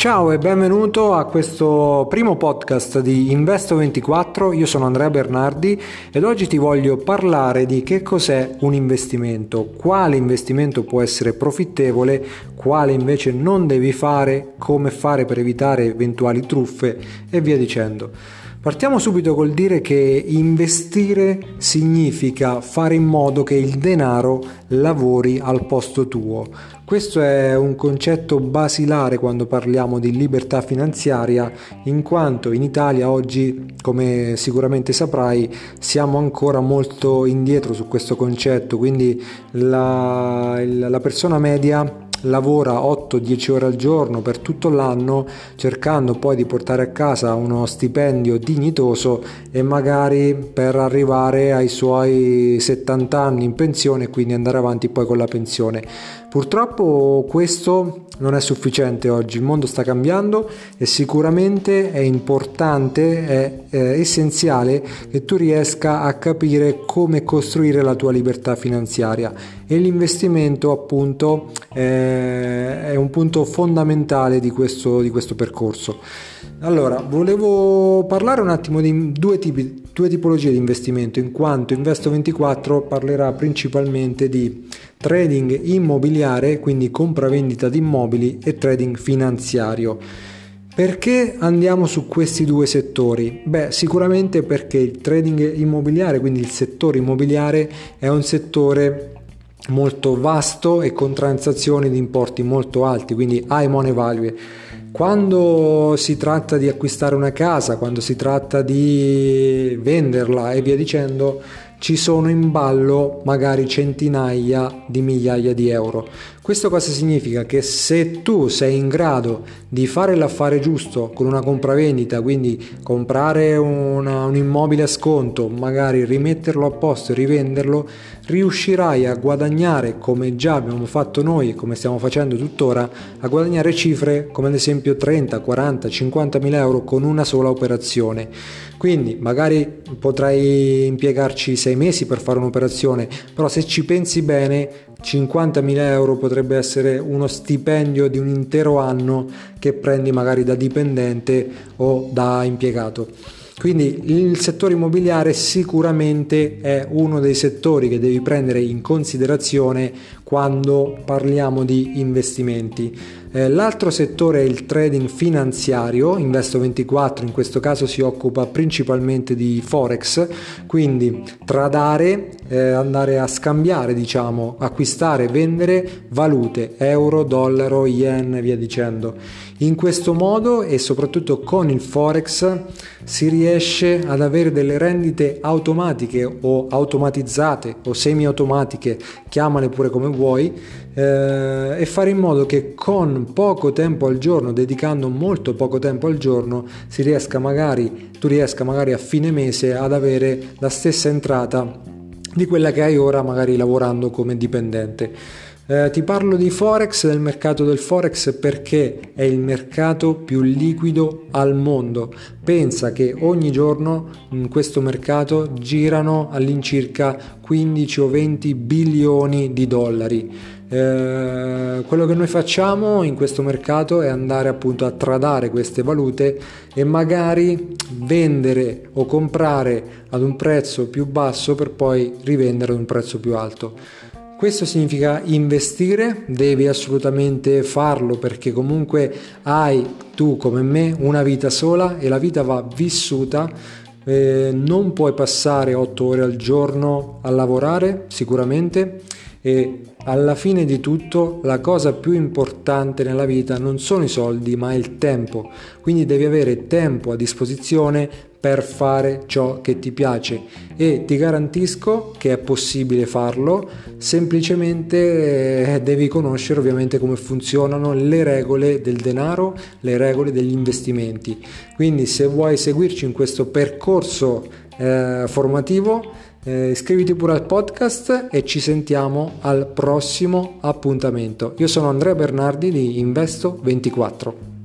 Ciao e benvenuto a questo primo podcast di Investo24, io sono Andrea Bernardi ed oggi ti voglio parlare di che cos'è un investimento, quale investimento può essere profittevole, quale invece non devi fare, come fare per evitare eventuali truffe e via dicendo. Partiamo subito col dire che investire significa fare in modo che il denaro lavori al posto tuo. Questo è un concetto basilare quando parliamo di libertà finanziaria, in quanto in Italia oggi, come sicuramente saprai, siamo ancora molto indietro su questo concetto, quindi la, la persona media lavora 8-10 ore al giorno per tutto l'anno cercando poi di portare a casa uno stipendio dignitoso e magari per arrivare ai suoi 70 anni in pensione e quindi andare avanti poi con la pensione. Purtroppo questo non è sufficiente oggi, il mondo sta cambiando e sicuramente è importante, è, è essenziale che tu riesca a capire come costruire la tua libertà finanziaria e l'investimento appunto è, è un punto fondamentale di questo, di questo percorso. Allora, volevo parlare un attimo di due, tipi, due tipologie di investimento, in quanto Investo24 parlerà principalmente di trading immobiliare, quindi compravendita di immobili e trading finanziario. Perché andiamo su questi due settori? Beh, sicuramente perché il trading immobiliare, quindi il settore immobiliare, è un settore molto vasto e con transazioni di importi molto alti, quindi high money value. Quando si tratta di acquistare una casa, quando si tratta di venderla e via dicendo, ci sono in ballo magari centinaia di migliaia di euro. Questo cosa significa? Che se tu sei in grado di fare l'affare giusto con una compravendita, quindi comprare una, un immobile a sconto, magari rimetterlo a posto e rivenderlo, riuscirai a guadagnare come già abbiamo fatto noi e come stiamo facendo tuttora, a guadagnare cifre come ad esempio 30, 40, 50 mila euro con una sola operazione. Quindi magari potrai impiegarci sei mesi per fare un'operazione, però se ci pensi bene 50.000 euro potrebbe essere uno stipendio di un intero anno che prendi magari da dipendente o da impiegato. Quindi il settore immobiliare sicuramente è uno dei settori che devi prendere in considerazione quando parliamo di investimenti. Eh, l'altro settore è il trading finanziario, Investo24 in questo caso si occupa principalmente di forex, quindi tradare, eh, andare a scambiare, diciamo, acquistare, vendere valute, euro, dollaro, yen via dicendo. In questo modo e soprattutto con il forex si riesce ad avere delle rendite automatiche o automatizzate o semi-automatiche, chiamale pure come vuoi, eh, e fare in modo che con poco tempo al giorno, dedicando molto poco tempo al giorno, si riesca magari, tu riesca magari a fine mese ad avere la stessa entrata di quella che hai ora magari lavorando come dipendente. Eh, ti parlo di Forex, del mercato del Forex perché è il mercato più liquido al mondo. Pensa che ogni giorno in questo mercato girano all'incirca 15 o 20 bilioni di dollari. Eh, quello che noi facciamo in questo mercato è andare appunto a tradare queste valute e magari vendere o comprare ad un prezzo più basso per poi rivendere ad un prezzo più alto. Questo significa investire, devi assolutamente farlo perché comunque hai tu come me una vita sola e la vita va vissuta. Eh, non puoi passare 8 ore al giorno a lavorare sicuramente e alla fine di tutto la cosa più importante nella vita non sono i soldi ma il tempo, quindi devi avere tempo a disposizione per fare ciò che ti piace e ti garantisco che è possibile farlo, semplicemente eh, devi conoscere ovviamente come funzionano le regole del denaro, le regole degli investimenti. Quindi se vuoi seguirci in questo percorso eh, formativo eh, iscriviti pure al podcast e ci sentiamo al prossimo appuntamento. Io sono Andrea Bernardi di Investo 24.